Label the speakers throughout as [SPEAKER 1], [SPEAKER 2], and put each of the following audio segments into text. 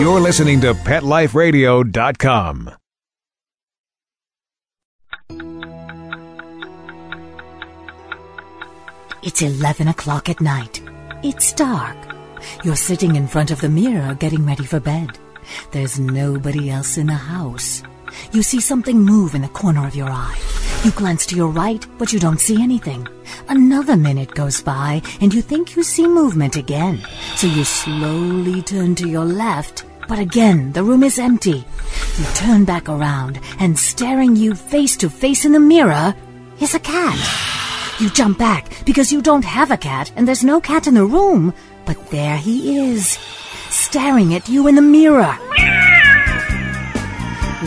[SPEAKER 1] You're listening to PetLifeRadio.com.
[SPEAKER 2] It's 11 o'clock at night. It's dark. You're sitting in front of the mirror getting ready for bed. There's nobody else in the house. You see something move in the corner of your eye. You glance to your right, but you don't see anything. Another minute goes by, and you think you see movement again. So you slowly turn to your left, but again, the room is empty. You turn back around, and staring you face to face in the mirror is a cat. You jump back because you don't have a cat and there's no cat in the room. But there he is, staring at you in the mirror.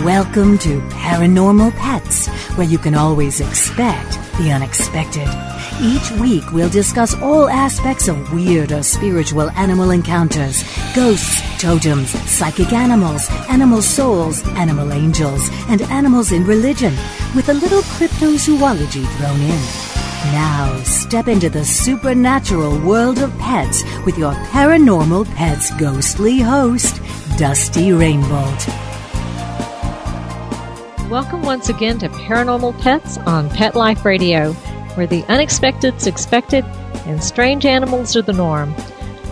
[SPEAKER 2] Welcome to Paranormal Pets, where you can always expect the unexpected. Each week we'll discuss all aspects of weird or spiritual animal encounters, ghosts, totems, psychic animals, animal souls, animal angels, and animals in religion, with a little cryptozoology thrown in. Now, step into the supernatural world of pets with your Paranormal Pets ghostly host, Dusty Rainbolt.
[SPEAKER 3] Welcome once again to Paranormal Pets on Pet Life Radio, where the unexpected's expected and strange animals are the norm.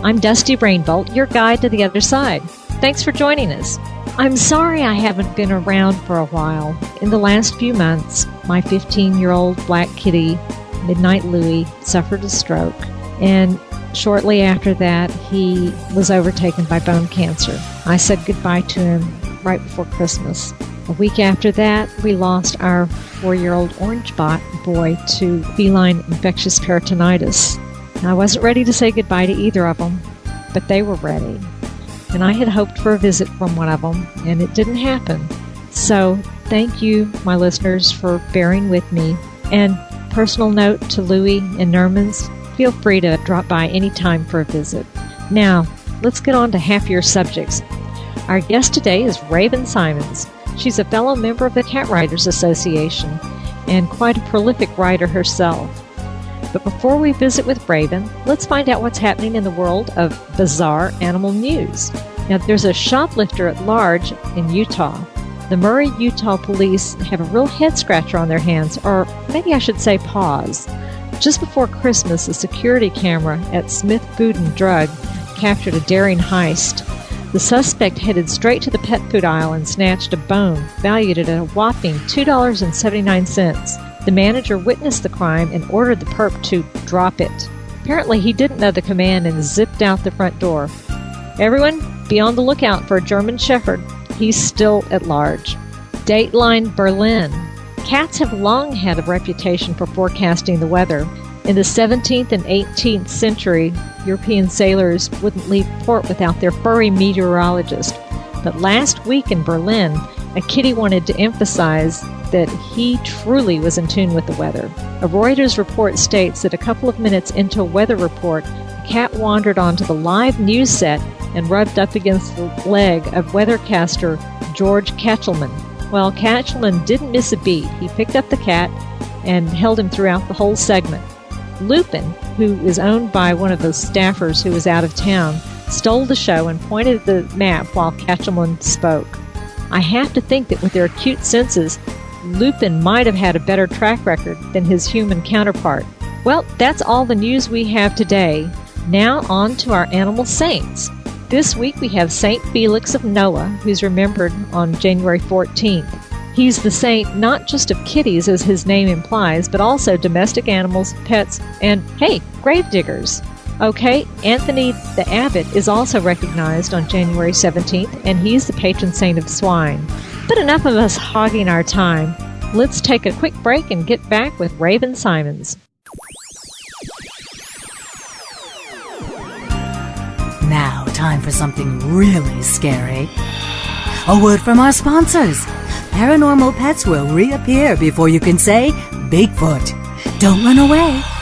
[SPEAKER 3] I'm Dusty Rainbolt, your guide to the other side. Thanks for joining us. I'm sorry I haven't been around for a while. In the last few months, my 15 year old black kitty Midnight Louie suffered a stroke, and shortly after that, he was overtaken by bone cancer. I said goodbye to him right before Christmas. A week after that, we lost our four year old orange bot boy to feline infectious peritonitis. I wasn't ready to say goodbye to either of them, but they were ready. And I had hoped for a visit from one of them, and it didn't happen. So, thank you, my listeners, for bearing with me. And personal note to Louie and Nermans, feel free to drop by anytime for a visit. Now, let's get on to your subjects. Our guest today is Raven Simons. She's a fellow member of the Cat Writers Association and quite a prolific writer herself. But before we visit with Raven, let's find out what's happening in the world of bizarre animal news. Now, there's a shoplifter at large in Utah the Murray, Utah police have a real head scratcher on their hands, or maybe I should say paws. Just before Christmas, a security camera at Smith Food and Drug captured a daring heist. The suspect headed straight to the pet food aisle and snatched a bone, valued at a whopping $2.79. The manager witnessed the crime and ordered the perp to drop it. Apparently, he didn't know the command and zipped out the front door. Everyone, be on the lookout for a German Shepherd he's still at large. Dateline Berlin. Cats have long had a reputation for forecasting the weather. In the 17th and 18th century, European sailors wouldn't leave port without their furry meteorologist. But last week in Berlin, a kitty wanted to emphasize that he truly was in tune with the weather. A Reuters report states that a couple of minutes into a weather report, a cat wandered onto the live news set and rubbed up against the leg of weathercaster George Kachelman. Well, Kachelman didn't miss a beat. He picked up the cat and held him throughout the whole segment. Lupin, who is owned by one of the staffers who was out of town, stole the show and pointed at the map while Kachelman spoke. I have to think that with their acute senses, Lupin might have had a better track record than his human counterpart. Well, that's all the news we have today. Now on to our animal saints. This week we have Saint Felix of Nola, who's remembered on January 14th. He's the saint not just of kitties, as his name implies, but also domestic animals, pets, and, hey, gravediggers. Okay, Anthony the Abbot is also recognized on January 17th, and he's the patron saint of swine. But enough of us hogging our time. Let's take a quick break and get back with Raven Simons.
[SPEAKER 2] Now, time for something really scary. A word from our sponsors. Paranormal pets will reappear before you can say Bigfoot. Don't run away.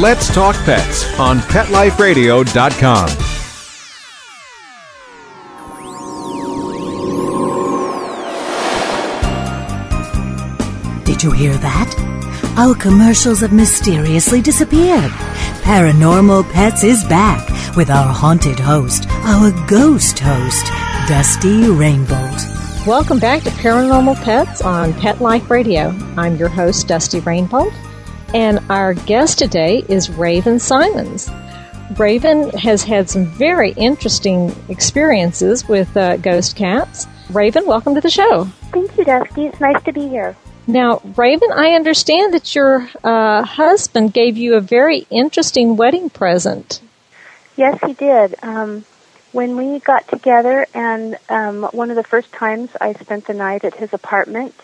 [SPEAKER 1] Let's Talk Pets on PetLifeRadio.com.
[SPEAKER 2] Did you hear that? Our commercials have mysteriously disappeared. Paranormal Pets is back with our haunted host, our ghost host, Dusty Rainbolt.
[SPEAKER 3] Welcome back to Paranormal Pets on Pet Life Radio. I'm your host, Dusty Rainbolt, and our guest today is Raven Simons. Raven has had some very interesting experiences with uh, ghost cats. Raven, welcome to the show.
[SPEAKER 4] Thank you, Dusty. It's nice to be here.
[SPEAKER 3] Now, Raven, I understand that your uh, husband gave you a very interesting wedding present.
[SPEAKER 4] Yes, he did. Um, when we got together, and um, one of the first times I spent the night at his apartment,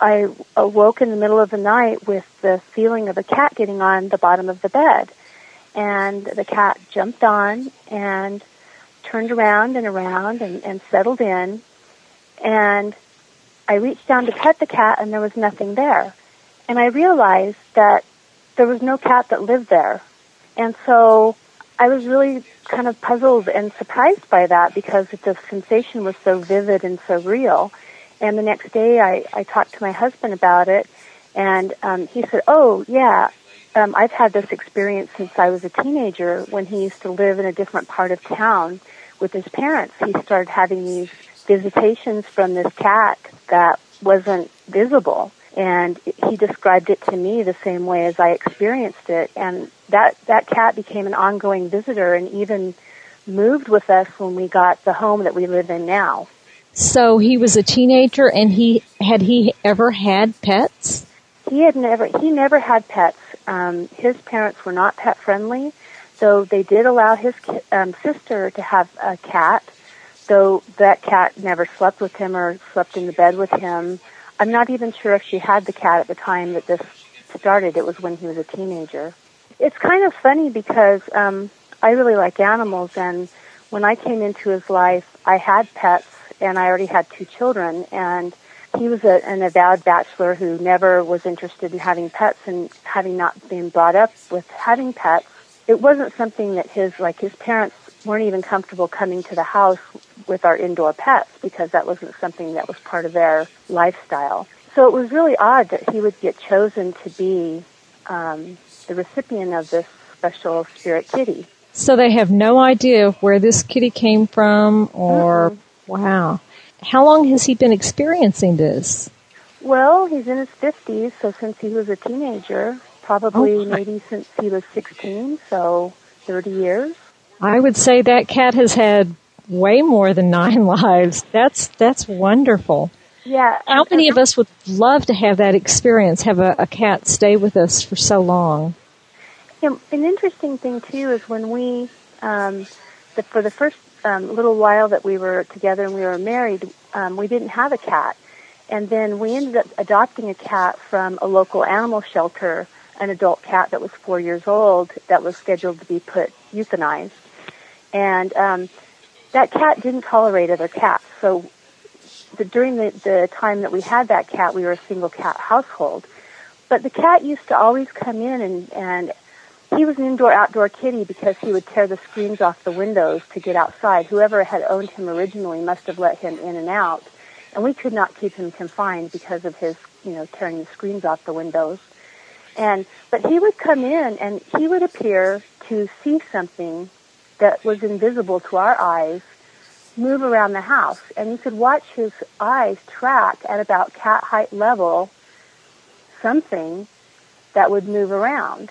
[SPEAKER 4] I awoke in the middle of the night with the feeling of a cat getting on the bottom of the bed. And the cat jumped on and turned around and around and, and settled in. And I reached down to pet the cat and there was nothing there. And I realized that there was no cat that lived there. And so I was really kind of puzzled and surprised by that because the sensation was so vivid and so real. And the next day I, I talked to my husband about it and um, he said, oh yeah, um, I've had this experience since I was a teenager when he used to live in a different part of town with his parents. He started having these visitations from this cat that wasn't visible. And he described it to me the same way as I experienced it. And that, that cat became an ongoing visitor and even moved with us when we got the home that we live in now.
[SPEAKER 3] So he was a teenager and he had he ever had pets?
[SPEAKER 4] He had never he never had pets. Um, his parents were not pet friendly, so they did allow his um, sister to have a cat. Though that cat never slept with him or slept in the bed with him. I'm not even sure if she had the cat at the time that this started. It was when he was a teenager. It's kind of funny because um, I really like animals, and when I came into his life, I had pets, and I already had two children, and he was a, an avowed bachelor who never was interested in having pets, and having not been brought up with having pets, it wasn't something that his like his parents weren't even comfortable coming to the house with our indoor pets because that wasn't something that was part of their lifestyle. So it was really odd that he would get chosen to be um, the recipient of this special spirit kitty.
[SPEAKER 3] So they have no idea where this kitty came from or, mm-hmm. Wow. How long has he been experiencing this?
[SPEAKER 4] Well, he's in his 50s, so since he was a teenager, probably oh. maybe since he was 16, so 30 years.
[SPEAKER 3] I would say that cat has had way more than nine lives. That's that's wonderful.
[SPEAKER 4] Yeah.
[SPEAKER 3] How many of us would love to have that experience? Have a, a cat stay with us for so long?
[SPEAKER 4] Yeah, an interesting thing too is when we, um, the, for the first um, little while that we were together and we were married, um, we didn't have a cat, And then we ended up adopting a cat from a local animal shelter, an adult cat that was four years old that was scheduled to be put euthanized. And um, that cat didn't tolerate other cats. So the, during the, the time that we had that cat, we were a single cat household. But the cat used to always come in and, and he was an indoor outdoor kitty because he would tear the screens off the windows to get outside. Whoever had owned him originally must have let him in and out. And we could not keep him confined because of his, you know, tearing the screens off the windows. And, but he would come in and he would appear to see something that was invisible to our eyes move around the house. And you could watch his eyes track at about cat height level something that would move around.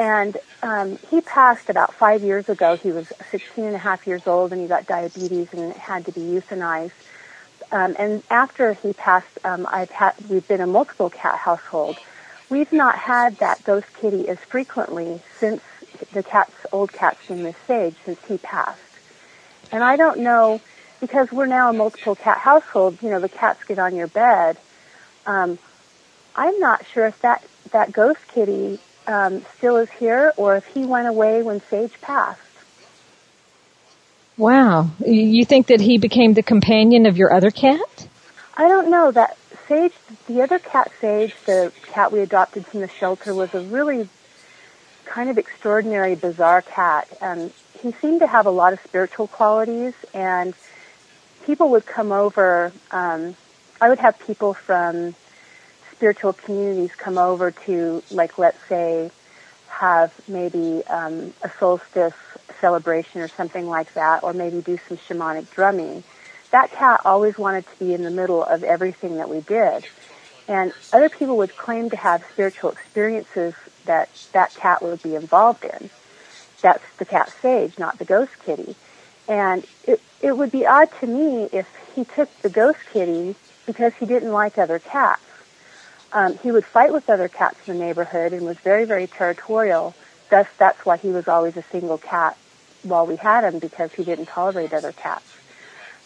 [SPEAKER 4] And um, he passed about five years ago. He was 16 and a half years old and he got diabetes and had to be euthanized. Um, and after he passed, um, I've had, we've been a multiple cat household. We've not had that ghost kitty as frequently since the cat's old cat's name is Sage since he passed. And I don't know because we're now a multiple cat household. You know, the cats get on your bed. Um, I'm not sure if that that ghost kitty um, still is here or if he went away when Sage passed.
[SPEAKER 3] Wow. You think that he became the companion of your other cat?
[SPEAKER 4] I don't know. That Sage, the other cat Sage, the cat we adopted from the shelter, was a really kind of extraordinary, bizarre cat. And he seemed to have a lot of spiritual qualities and people would come over, um, I would have people from spiritual communities come over to, like, let's say, have maybe um, a solstice celebration or something like that, or maybe do some shamanic drumming. That cat always wanted to be in the middle of everything that we did. And other people would claim to have spiritual experiences that that cat would be involved in. That's the cat Sage, not the ghost kitty. And it, it would be odd to me if he took the ghost kitty because he didn't like other cats. Um, he would fight with other cats in the neighborhood and was very, very territorial. Thus, that's why he was always a single cat while we had him because he didn't tolerate other cats.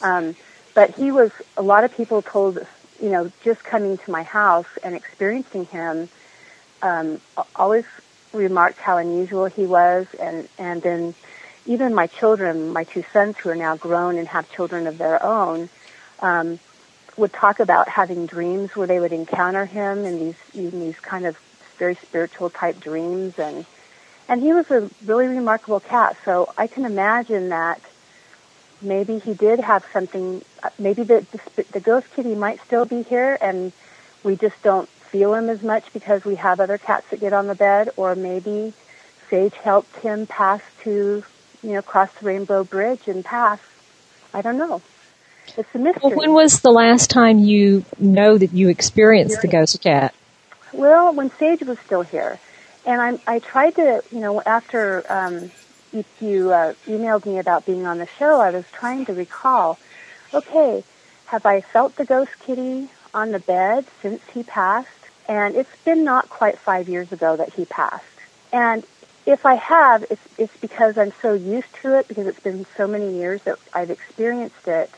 [SPEAKER 4] Um, but he was, a lot of people told, you know, just coming to my house and experiencing him, um, always remarked how unusual he was and, and then even my children, my two sons who are now grown and have children of their own, um, would talk about having dreams where they would encounter him in these in these kind of very spiritual type dreams. And and he was a really remarkable cat. So i can imagine that maybe he did have something maybe the the, the ghost kitty might still be here and we just don't feel him as much because we have other cats that get on the bed. Or maybe sage helped him pass to you know cross the rainbow bridge and pass. I don't know it's a mystery.
[SPEAKER 3] Well, when was the last time you know that you experienced the ghost cat?
[SPEAKER 4] Well, when Sage was still here, and I, I tried to, you know, after um, you, you uh, emailed me about being on the show, I was trying to recall. Okay, have I felt the ghost kitty on the bed since he passed? And it's been not quite five years ago that he passed. And if I have, it's, it's because I'm so used to it because it's been so many years that I've experienced it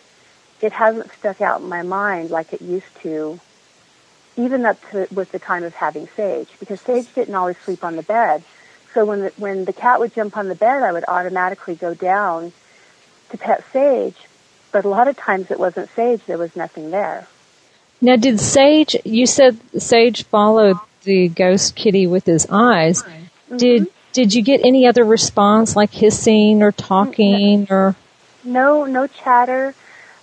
[SPEAKER 4] it hasn't stuck out in my mind like it used to, even up to with the time of having Sage, because Sage didn't always sleep on the bed. So when the, when the cat would jump on the bed, I would automatically go down to pet Sage. But a lot of times it wasn't Sage; there was nothing there.
[SPEAKER 3] Now, did Sage? You said Sage followed the ghost kitty with his eyes. Mm-hmm. Did did you get any other response, like hissing or talking, or
[SPEAKER 4] no, no chatter.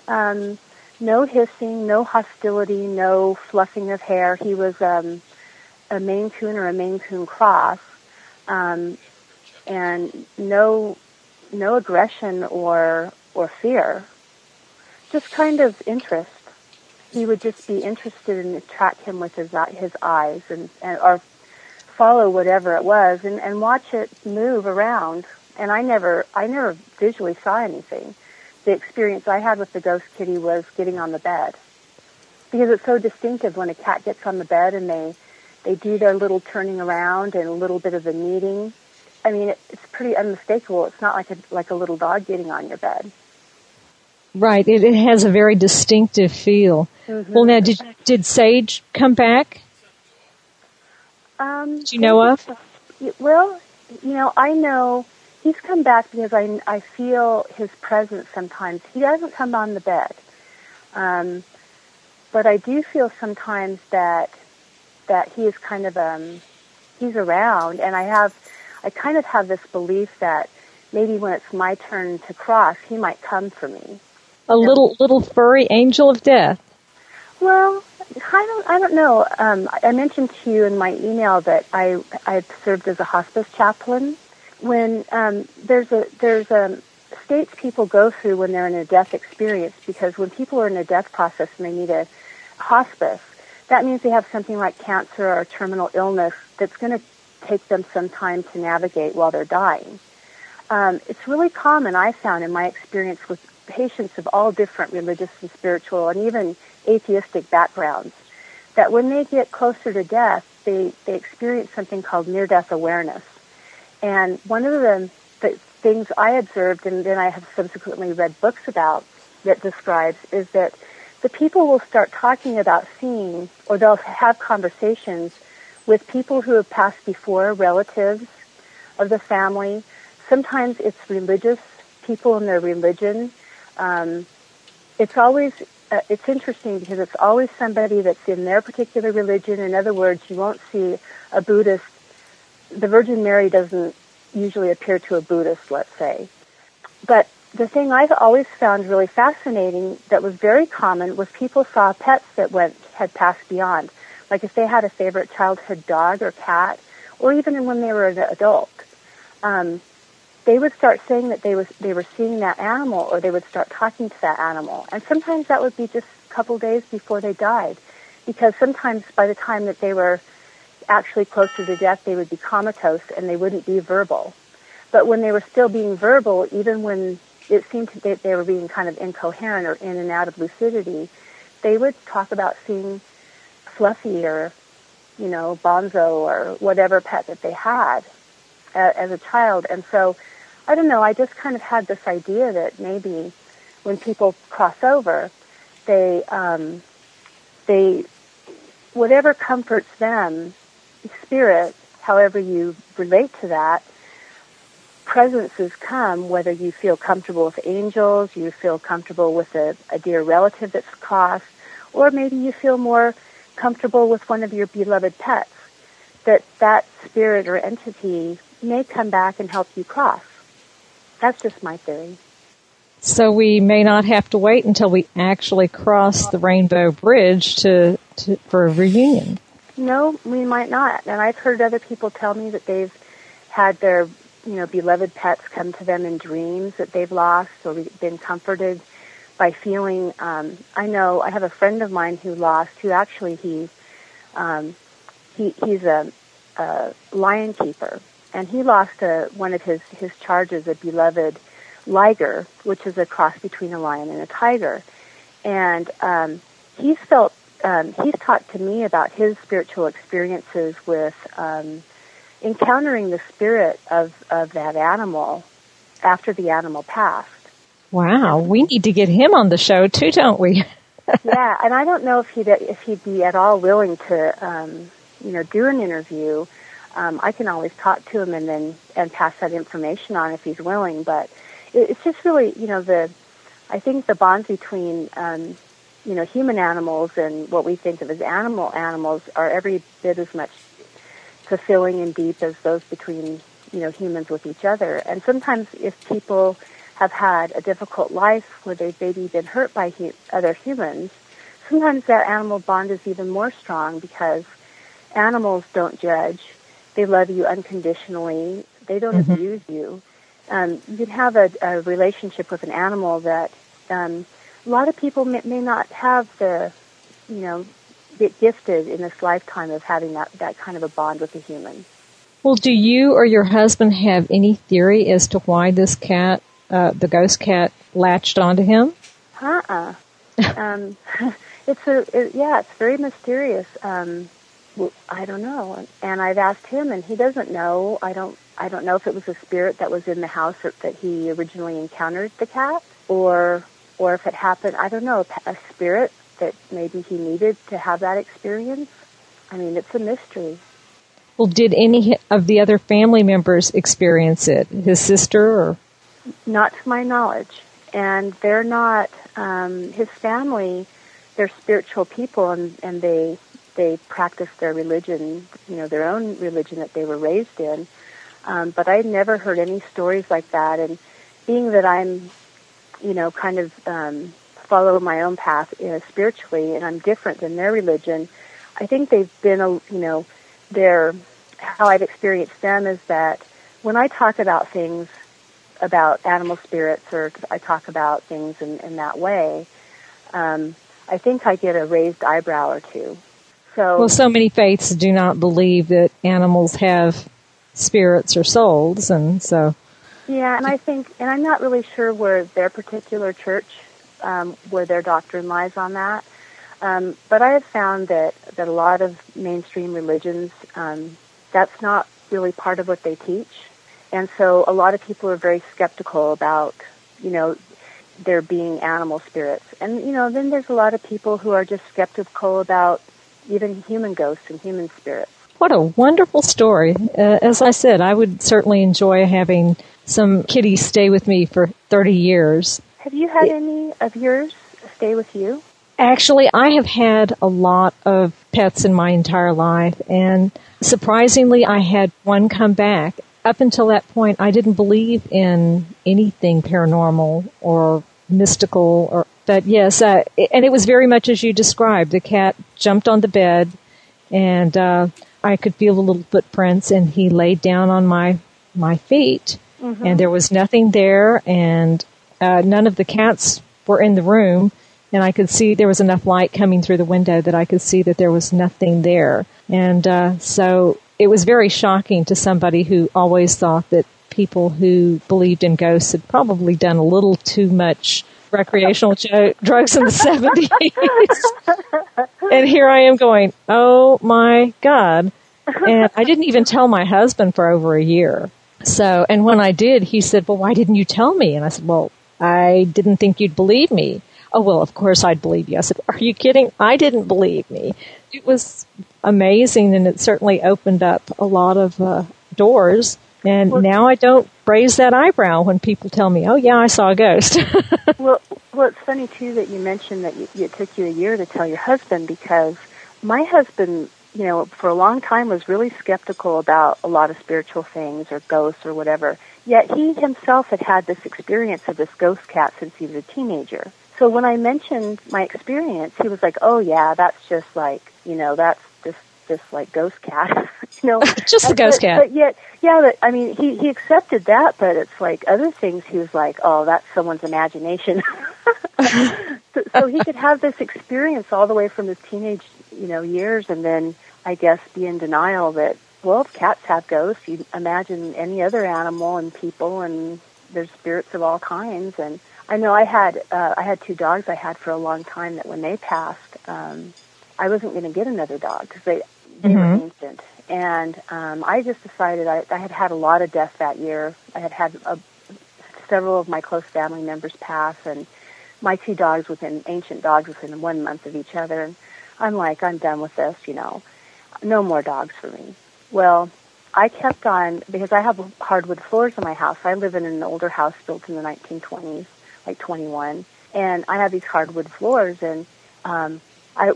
[SPEAKER 4] Um, no hissing, no hostility, no fluffing of hair. He was um, a Maine Coon or a Maine Coon cross, um, and no no aggression or or fear. Just kind of interest. He would just be interested and track him with his his eyes and, and or follow whatever it was and, and watch it move around. And I never I never visually saw anything the experience I had with the ghost kitty was getting on the bed. Because it's so distinctive when a cat gets on the bed and they, they do their little turning around and a little bit of the kneading. I mean, it, it's pretty unmistakable. It's not like a, like a little dog getting on your bed.
[SPEAKER 3] Right. It, it has a very distinctive feel.
[SPEAKER 4] Mm-hmm.
[SPEAKER 3] Well, now, did did Sage come back?
[SPEAKER 4] Um,
[SPEAKER 3] Do you know of?
[SPEAKER 4] Well, you know, I know he's come back because I, I feel his presence sometimes. He doesn't come on the bed. Um, but I do feel sometimes that that he is kind of um he's around and I have I kind of have this belief that maybe when it's my turn to cross he might come for me.
[SPEAKER 3] A little little furry angel of death.
[SPEAKER 4] Well, I don't I don't know. Um I mentioned to you in my email that I I served as a hospice chaplain when um there's a there's a states people go through when they're in a death experience because when people are in a death process and they need a hospice, that means they have something like cancer or terminal illness that's going to take them some time to navigate while they're dying. Um, it's really common, I found in my experience with patients of all different religious and spiritual and even atheistic backgrounds, that when they get closer to death, they, they experience something called near-death awareness. And one of the, the things I observed and then I have subsequently read books about that describes is that the people will start talking about seeing or they'll have conversations with people who have passed before, relatives of the family. Sometimes it's religious people in their religion. Um, it's always uh, it's interesting because it's always somebody that's in their particular religion. In other words, you won't see a Buddhist. The Virgin Mary doesn't usually appear to a Buddhist, let's say. But the thing I've always found really fascinating that was very common was people saw pets that went had passed beyond. Like if they had a favorite childhood dog or cat, or even when they were an adult, um, they would start saying that they was they were seeing that animal, or they would start talking to that animal. And sometimes that would be just a couple days before they died, because sometimes by the time that they were actually closer to death, they would be comatose and they wouldn't be verbal. But when they were still being verbal, even when it seemed that they were being kind of incoherent or in and out of lucidity, they would talk about seeing Fluffy or, you know, Bonzo or whatever pet that they had uh, as a child. And so, I don't know, I just kind of had this idea that maybe when people cross over, they, um, they, whatever comforts them, spirit, however you relate to that, presences come, whether you feel comfortable with angels, you feel comfortable with a, a dear relative that's crossed, or maybe you feel more comfortable with one of your beloved pets, that that spirit or entity may come back and help you cross. That's just my theory.
[SPEAKER 3] So we may not have to wait until we actually cross the Rainbow Bridge to, to for a reunion.
[SPEAKER 4] No, we might not. And I've heard other people tell me that they've had their you know, beloved pets come to them in dreams that they've lost or been comforted by feeling. Um, I know I have a friend of mine who lost, who actually he, um, he he's a, a lion keeper, and he lost a, one of his his charges, a beloved liger, which is a cross between a lion and a tiger, and um, he's felt. Um, he's talked to me about his spiritual experiences with um, encountering the spirit of, of that animal after the animal passed.
[SPEAKER 3] Wow, we need to get him on the show too, don't we?
[SPEAKER 4] yeah, and I don't know if he'd if he'd be at all willing to, um, you know, do an interview. Um, I can always talk to him and then and pass that information on if he's willing. But it, it's just really, you know, the I think the bonds between um, you know human animals and what we think of as animal animals are every bit as much fulfilling and deep as those between you know humans with each other. And sometimes if people have had a difficult life where they've maybe been hurt by hu- other humans, sometimes that animal bond is even more strong because animals don't judge. They love you unconditionally. They don't mm-hmm. abuse you. Um, you can have a, a relationship with an animal that um, a lot of people may, may not have the, you know, get gifted in this lifetime of having that, that kind of a bond with a human.
[SPEAKER 3] Well, do you or your husband have any theory as to why this cat, uh, the ghost cat, latched onto him?
[SPEAKER 4] Uh-uh. um, it's a, it, yeah, it's very mysterious. Um, I don't know. And I've asked him and he doesn't know. I don't, I don't know if it was a spirit that was in the house that he originally encountered the cat or or if it happened, I don't know, a spirit that maybe he needed to have that experience. I mean, it's a mystery.
[SPEAKER 3] Well, did any of the other family members experience it? His sister or?
[SPEAKER 4] Not to my knowledge. And they're not, um, his family, they're spiritual people and, and they, they practice their religion, you know, their own religion that they were raised in. Um, but I'd never heard any stories like that. And being that I'm, you know, kind of um, follow my own path you know, spiritually, and I'm different than their religion, I think they've been, a, you know, their how I've experienced them is that when I talk about things about animal spirits or I talk about things in, in that way, um, I think I get a raised eyebrow or two. So
[SPEAKER 3] well, so many faiths do not believe that animals have spirits or souls, and so
[SPEAKER 4] yeah, and I think, and I'm not really sure where their particular church, um, where their doctrine lies on that. Um, but I have found that that a lot of mainstream religions, um, that's not really part of what they teach, and so a lot of people are very skeptical about, you know, there being animal spirits, and you know, then there's a lot of people who are just skeptical about even human ghosts and human spirits.
[SPEAKER 3] What a wonderful story! Uh, as I said, I would certainly enjoy having some kitties stay with me for 30 years.
[SPEAKER 4] Have you had any of yours stay with you?
[SPEAKER 3] Actually, I have had a lot of pets in my entire life, and surprisingly, I had one come back. Up until that point, I didn't believe in anything paranormal or mystical, or but yes, uh, and it was very much as you described. The cat jumped on the bed, and uh, I could feel the little footprints, and he laid down on my my feet, mm-hmm. and there was nothing there, and uh, none of the cats were in the room, and I could see there was enough light coming through the window that I could see that there was nothing there, and uh, so it was very shocking to somebody who always thought that people who believed in ghosts had probably done a little too much recreational jo- drugs in the 70s. and here I am going, oh my God. And I didn't even tell my husband for over a year. So, and when I did, he said, well, why didn't you tell me? And I said, well, I didn't think you'd believe me. Oh, well, of course I'd believe you. I said, are you kidding? I didn't believe me. It was amazing and it certainly opened up a lot of uh, doors. And well, now I don't raise that eyebrow when people tell me, oh yeah, I saw a ghost.
[SPEAKER 4] well, well, it's funny too that you mentioned that you, it took you a year to tell your husband because my husband you know, for a long time was really skeptical about a lot of spiritual things or ghosts or whatever. Yet he himself had had this experience of this ghost cat since he was a teenager. So when I mentioned my experience, he was like, "Oh yeah, that's just like, you know, that's just just like ghost cat." you know,
[SPEAKER 3] just a ghost
[SPEAKER 4] but,
[SPEAKER 3] cat.
[SPEAKER 4] But yet, yeah, but I mean, he he accepted that, but it's like other things he was like, "Oh, that's someone's imagination." so, so he could have this experience all the way from his teenage, you know, years and then I guess, be in denial that, well, if cats have ghosts, you imagine any other animal and people and there's spirits of all kinds. And I know I had, uh, I had two dogs I had for a long time that when they passed, um, I wasn't going to get another dog because they, they mm-hmm. were ancient. And um, I just decided I, I had had a lot of death that year. I had had a, several of my close family members pass, and my two dogs within ancient dogs within one month of each other. And I'm like, I'm done with this, you know no more dogs for me. Well, I kept on because I have hardwood floors in my house. I live in an older house built in the 1920s, like 21, and I have these hardwood floors. And um, I,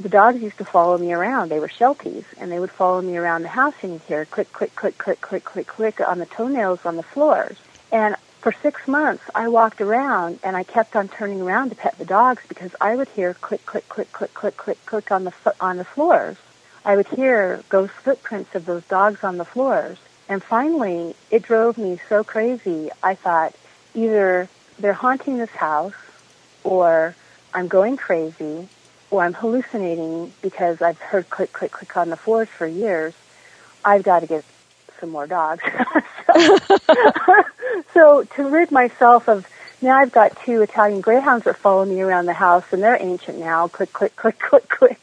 [SPEAKER 4] the dogs used to follow me around. They were Shelties, and they would follow me around the house, and you'd hear click, click, click, click, click, click, click on the toenails on the floors. And for six months, I walked around and I kept on turning around to pet the dogs because I would hear click, click, click, click, click, click, click on the on the floors. I would hear ghost footprints of those dogs on the floors. And finally, it drove me so crazy. I thought either they're haunting this house or I'm going crazy or I'm hallucinating because I've heard click, click, click on the floors for years. I've got to get some more dogs. so, so to rid myself of now I've got two Italian greyhounds that follow me around the house, and they're ancient now. Click, click, click, click, click.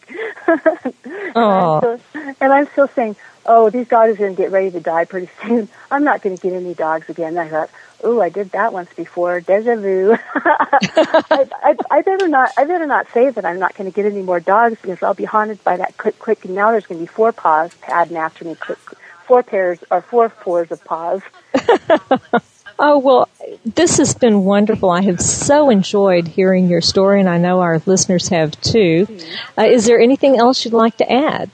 [SPEAKER 4] and, I'm still, and I'm still saying, oh, these dogs are going to get ready to die pretty soon. I'm not going to get any dogs again. And I thought, ooh, I did that once before, deja vu. I, I, I better not, I better not say that I'm not going to get any more dogs because I'll be haunted by that click, click, and now there's going to be four paws padding after me, click, four pairs or four fours of paws.
[SPEAKER 3] Oh, well, this has been wonderful. I have so enjoyed hearing your story, and I know our listeners have too. Uh, is there anything else you'd like to add?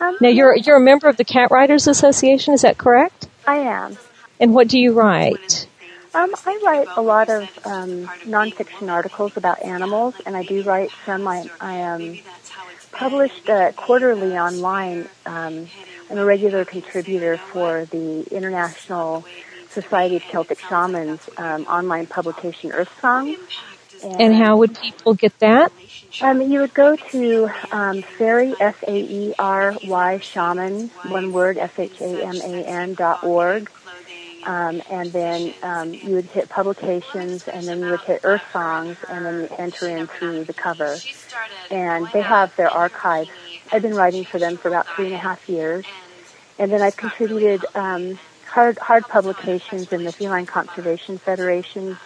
[SPEAKER 4] Um,
[SPEAKER 3] Now, you're, you're a member of the Cat Writers Association, is that correct?
[SPEAKER 4] I am.
[SPEAKER 3] And what do you write?
[SPEAKER 4] Um, I write a lot of um, nonfiction articles about animals, and I do write some. I, I um, published uh, quarterly online. Um, I'm a regular contributor for the International Society of Celtic Shamans um, online publication Earth Song.
[SPEAKER 3] And how would people get that?
[SPEAKER 4] Um, you would go to um, Fairy, S-A-E-R-Y, Shaman, one word, S-H-A-M-A-N dot org. Um, and then um, you would hit publications, and then you would hit Earth Songs, and then you enter into the cover. And they have their archives. I've been writing for them for about three and a half years. And then I've contributed um, hard, hard publications in the Feline Conservation Federation's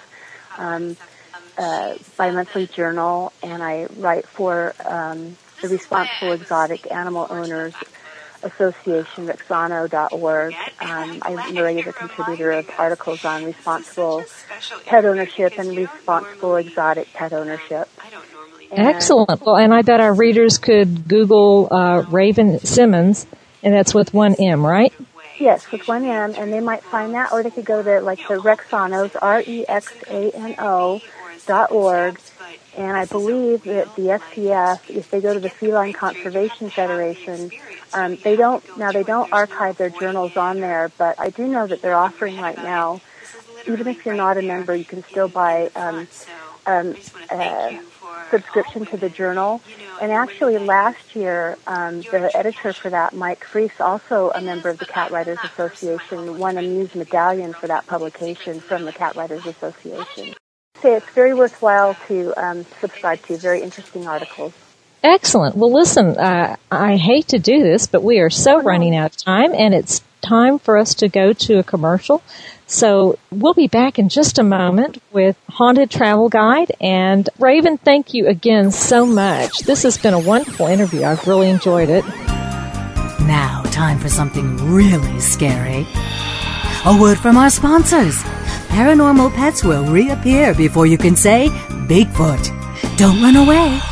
[SPEAKER 4] um, uh, bi-monthly journal, and I write for um, the Responsible Exotic Animal Owners Association, Rexano.org. Um, I'm a regular contributor of articles on responsible pet ownership and responsible exotic pet ownership. And-
[SPEAKER 3] Excellent. Well, and I bet our readers could Google uh, Raven Simons, and that's with one M, right?
[SPEAKER 4] Yes, with one M, and they might find that, or they could go to like the Rexanos, R-E-X-A-N-O dot org, and I believe that the SPF, if they go to the Feline Conservation Federation, um, they don't now they don't archive their journals on there, but I do know that they're offering right now. Even if you're not a member, you can still buy um, um, a subscription to the journal. And actually, last year, um, the editor for that, Mike Fries, also a member of the Cat Writers Association, won a Muse medallion for that publication from the Cat Writers Association. So it's very worthwhile to um, subscribe to. Very interesting articles.
[SPEAKER 3] Excellent. Well, listen, uh, I hate to do this, but we are so running out of time, and it's time for us to go to a commercial. So we'll be back in just a moment with Haunted Travel Guide. And Raven, thank you again so much. This has been a wonderful interview. I've really enjoyed it.
[SPEAKER 2] Now, time for something really scary. A word from our sponsors. Paranormal pets will reappear before you can say Bigfoot. Don't run away.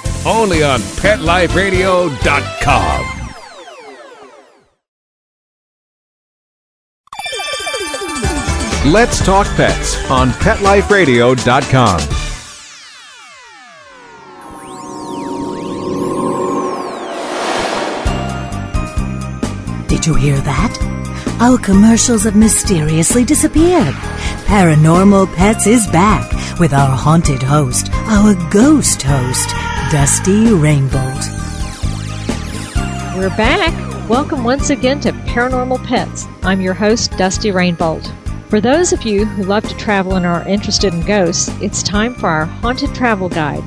[SPEAKER 1] Only on PetLifeRadio.com. Let's Talk Pets on PetLifeRadio.com.
[SPEAKER 2] Did you hear that? Our commercials have mysteriously disappeared. Paranormal Pets is back with our haunted host, our ghost host, Dusty Rainbolt.
[SPEAKER 3] We're back. Welcome once again to Paranormal Pets. I'm your host, Dusty Rainbolt. For those of you who love to travel and are interested in ghosts, it's time for our haunted travel guide.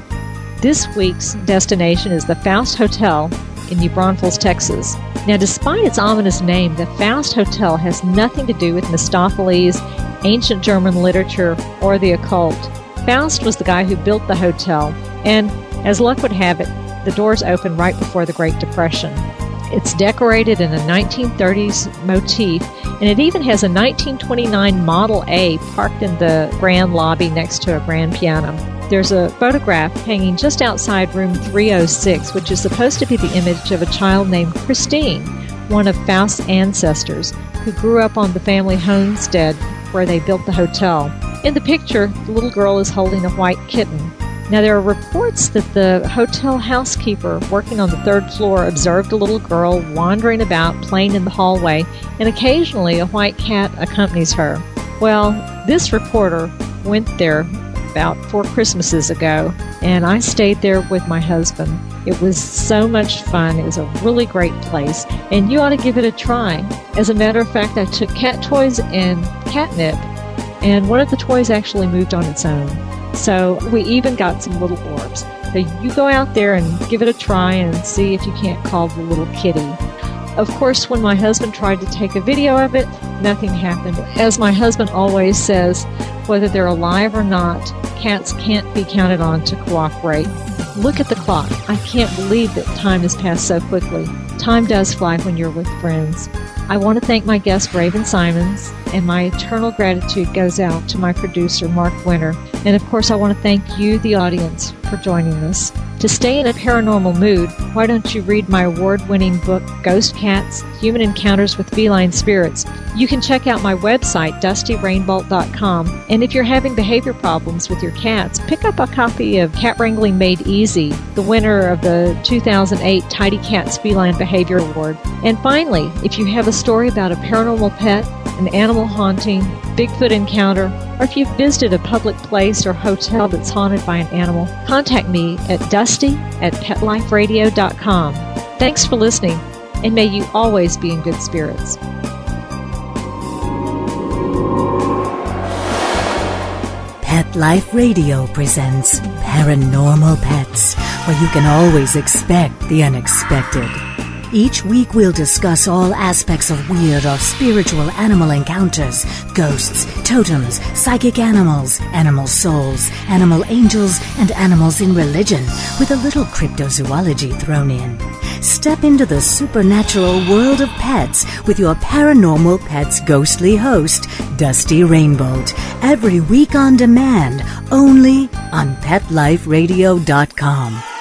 [SPEAKER 3] This week's destination is the Faust Hotel in New Braunfels, Texas. Now, despite its ominous name, the Faust Hotel has nothing to do with Mephistopheles, ancient German literature, or the occult. Faust was the guy who built the hotel, and as luck would have it, the doors opened right before the Great Depression. It's decorated in a 1930s motif, and it even has a 1929 Model A parked in the grand lobby next to a grand piano. There's a photograph hanging just outside room 306, which is supposed to be the image of a child named Christine, one of Faust's ancestors, who grew up on the family homestead where they built the hotel. In the picture, the little girl is holding a white kitten. Now, there are reports that the hotel housekeeper working on the third floor observed a little girl wandering about, playing in the hallway, and occasionally a white cat accompanies her. Well, this reporter went there about four Christmases ago, and I stayed there with my husband. It was so much fun. It was a really great place, and you ought to give it a try. As a matter of fact, I took cat toys and catnip, and one of the toys actually moved on its own. So we even got some little orbs. So you go out there and give it a try and see if you can't call the little kitty. Of course, when my husband tried to take a video of it, nothing happened. As my husband always says, whether they're alive or not, cats can't be counted on to cooperate. Look at the clock. I can't believe that time has passed so quickly. Time does fly when you're with friends. I want to thank my guest, Raven Simons, and my eternal gratitude goes out to my producer, Mark Winter. And of course, I want to thank you, the audience, for joining us. To stay in a paranormal mood, why don't you read my award winning book, Ghost Cats Human Encounters with Feline Spirits? You can check out my website, dustyrainbolt.com. And if you're having behavior problems with your cats, pick up a copy of Cat Wrangling Made Easy, the winner of the 2008 Tidy Cats Feline Behavior Award. And finally, if you have a story about a paranormal pet, an animal haunting, Bigfoot encounter, or if you've visited a public place or hotel that's haunted by an animal, contact me at dusty at petliferadio.com. Thanks for listening, and may you always be in good spirits.
[SPEAKER 2] Pet Life Radio presents Paranormal Pets, where you can always expect the unexpected. Each week we'll discuss all aspects of weird or spiritual animal encounters, ghosts, totems, psychic animals, animal souls, animal angels, and animals in religion, with a little cryptozoology thrown in. Step into the supernatural world of pets with your paranormal pets ghostly host, Dusty Rainbolt, every week on demand, only on PetLifeRadio.com.